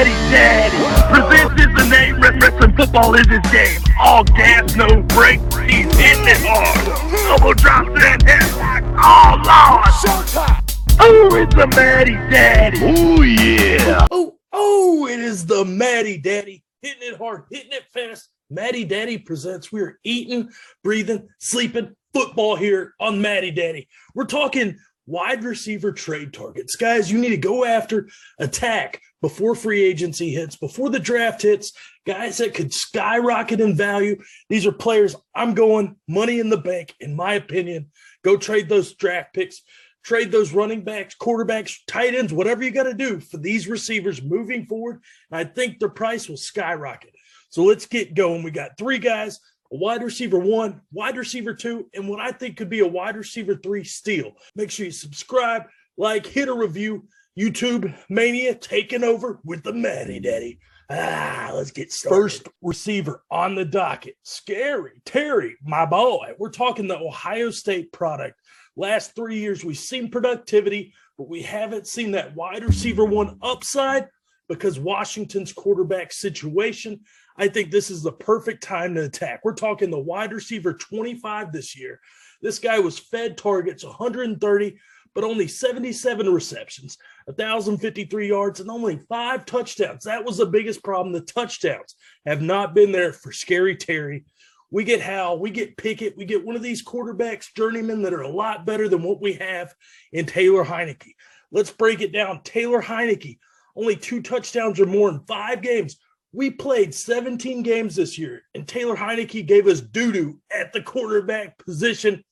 Matty Daddy. Presents is the name, wrestling football is his game. All gas, no brakes, he's hitting it hard. Elbow drops and headlock, oh lord. Oh, it's the Matty Daddy. Oh yeah. Oh, oh, it is the Matty Daddy. Hitting it hard, hitting it fast. Matty Daddy presents. We're eating, breathing, sleeping football here on Matty Daddy. We're talking wide receiver trade targets. Guys, you need to go after attack before free agency hits, before the draft hits, guys that could skyrocket in value. These are players I'm going money in the bank, in my opinion. Go trade those draft picks, trade those running backs, quarterbacks, tight ends, whatever you got to do for these receivers moving forward. I think their price will skyrocket. So let's get going. We got three guys a wide receiver one, wide receiver two, and what I think could be a wide receiver three steal. Make sure you subscribe, like, hit a review. YouTube Mania taking over with the Matty Daddy. Ah, let's get started. First receiver on the docket. Scary Terry, my boy. We're talking the Ohio State product. Last three years, we've seen productivity, but we haven't seen that wide receiver one upside because Washington's quarterback situation I think this is the perfect time to attack. We're talking the wide receiver 25 this year. This guy was fed targets 130, but only 77 receptions, 1,053 yards, and only five touchdowns. That was the biggest problem. The touchdowns have not been there for Scary Terry. We get Hal, we get Pickett, we get one of these quarterbacks, journeymen that are a lot better than what we have in Taylor Heinicke. Let's break it down. Taylor Heinicke, only two touchdowns or more in five games. We played 17 games this year, and Taylor Heinicke gave us doo doo at the quarterback position.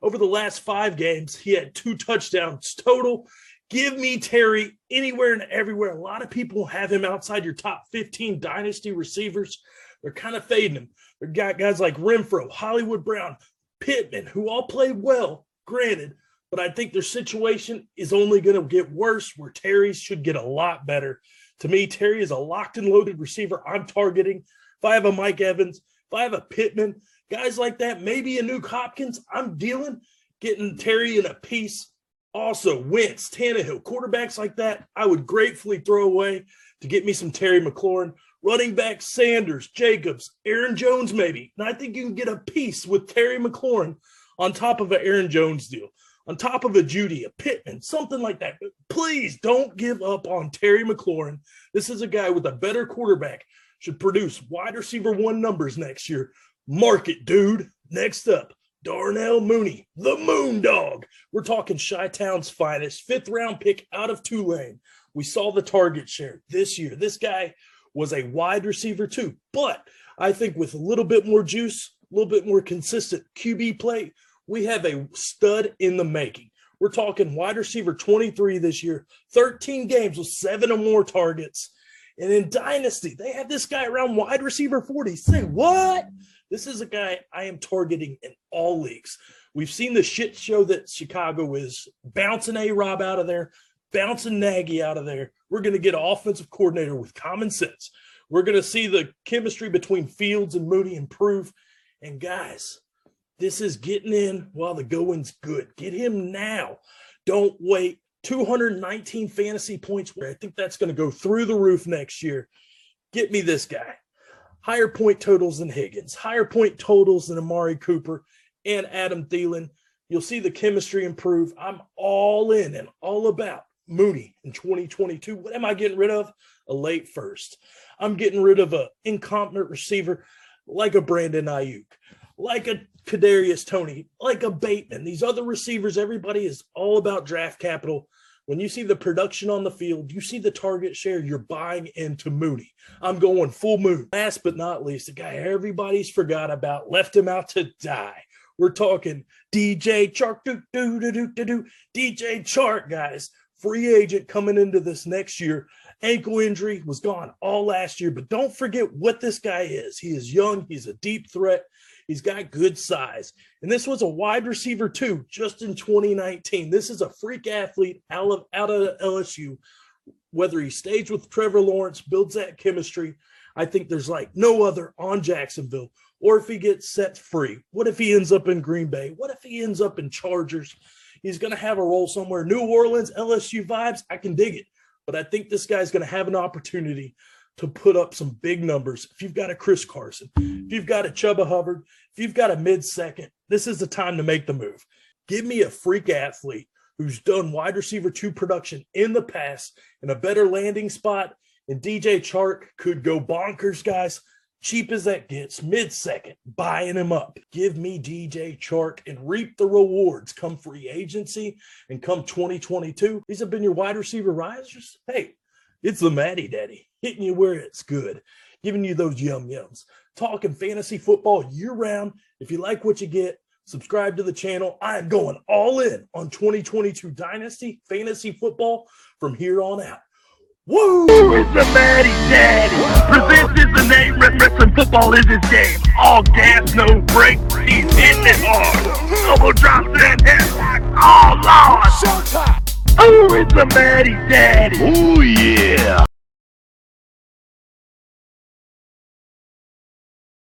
Over the last five games, he had two touchdowns total. Give me Terry anywhere and everywhere. A lot of people have him outside your top 15 dynasty receivers. They're kind of fading him. They've got guys like Renfrow, Hollywood Brown, Pittman, who all played well, granted, but I think their situation is only going to get worse where Terry should get a lot better. To me, Terry is a locked and loaded receiver I'm targeting. If I have a Mike Evans, if I have a Pittman, guys like that, maybe a Nuke Hopkins, I'm dealing getting Terry in a piece. Also, Wentz, Tannehill, quarterbacks like that, I would gratefully throw away to get me some Terry McLaurin. Running back Sanders, Jacobs, Aaron Jones, maybe. And I think you can get a piece with Terry McLaurin on top of an Aaron Jones deal on top of a Jeudy, a Pittman, something like that. But please don't give up on Terry McLaurin. This is a guy with a better quarterback, should produce wide receiver one numbers next year. Mark it, dude. Next up, Darnell Mooney, the Moon Dog. We're talking Chi Town's finest, fifth round pick out of Tulane. We saw the target share this year. This guy was a wide receiver too, but I think with a little bit more juice, a little bit more consistent QB play, we have a stud in the making. We're talking wide receiver 23 this year, 13 games with seven or more targets. And in Dynasty, they have this guy around wide receiver 40. Say what? This is a guy I am targeting in all leagues. We've seen the shit show that Chicago is bouncing A Rob out of there, bouncing Nagy out of there. We're going to get an offensive coordinator with common sense. We're going to see the chemistry between Fields and Mooney improve. And guys, this is getting in while the going's good. Get him now. Don't wait. 219 fantasy points. Where I think that's going to go through the roof next year. Get me this guy. Higher point totals than Higgins, higher point totals than Amari Cooper and Adam Thielen. You'll see the chemistry improve. I'm all in and all about Mooney in 2022. What am I getting rid of? A late first. I'm getting rid of an incompetent receiver like a Brandon Aiyuk like a Kadarius Toney, like a Bateman. These other receivers, everybody is all about draft capital. When you see the production on the field, you see the target share, you're buying into Mooney. I'm going full moon. Last but not least, the guy everybody's forgot about, left him out to die. We're talking DJ Chark, do, do, do, do, do, do. DJ Chark, guys, free agent coming into this next year. Ankle injury was gone all last year, but don't forget what this guy is. He is young, he's a deep threat. He's got good size. And this was a wide receiver, too, just in 2019. This is a freak athlete out of, out of LSU. Whether he stays with Trevor Lawrence, builds that chemistry, I think there's like no other on Jacksonville. Or if he gets set free, what if he ends up in Green Bay? What if he ends up in Chargers? He's going to have a role somewhere. New Orleans, LSU vibes, I can dig it. but I think this guy's going to have an opportunity to put up some big numbers. If you've got a Chris Carson, if you've got a Chuba Hubbard, if you've got a mid second, this is the time to make the move. Give me a freak athlete who's done wide receiver two production in the past in a better landing spot. And DJ Chark could go bonkers, guys. Cheap as that gets, mid second, buying him up. Give me DJ Chark and reap the rewards come free agency and come 2022. These have been your wide receiver risers. Hey, it's the Matty Daddy hitting you where it's good, giving you those yum yums. Talking fantasy football year round. If you like what you get, subscribe to the channel. I am going all in on 2022 Dynasty fantasy football from here on out. Woo! It's the Matty Daddy. Presents is the name. Wrestling football is his game. All gas, no brakes. He's hitting it hard. Elbow drops and headlock. Oh, Lord. Showtime! Oh, it's the Matty Daddy. Oh yeah!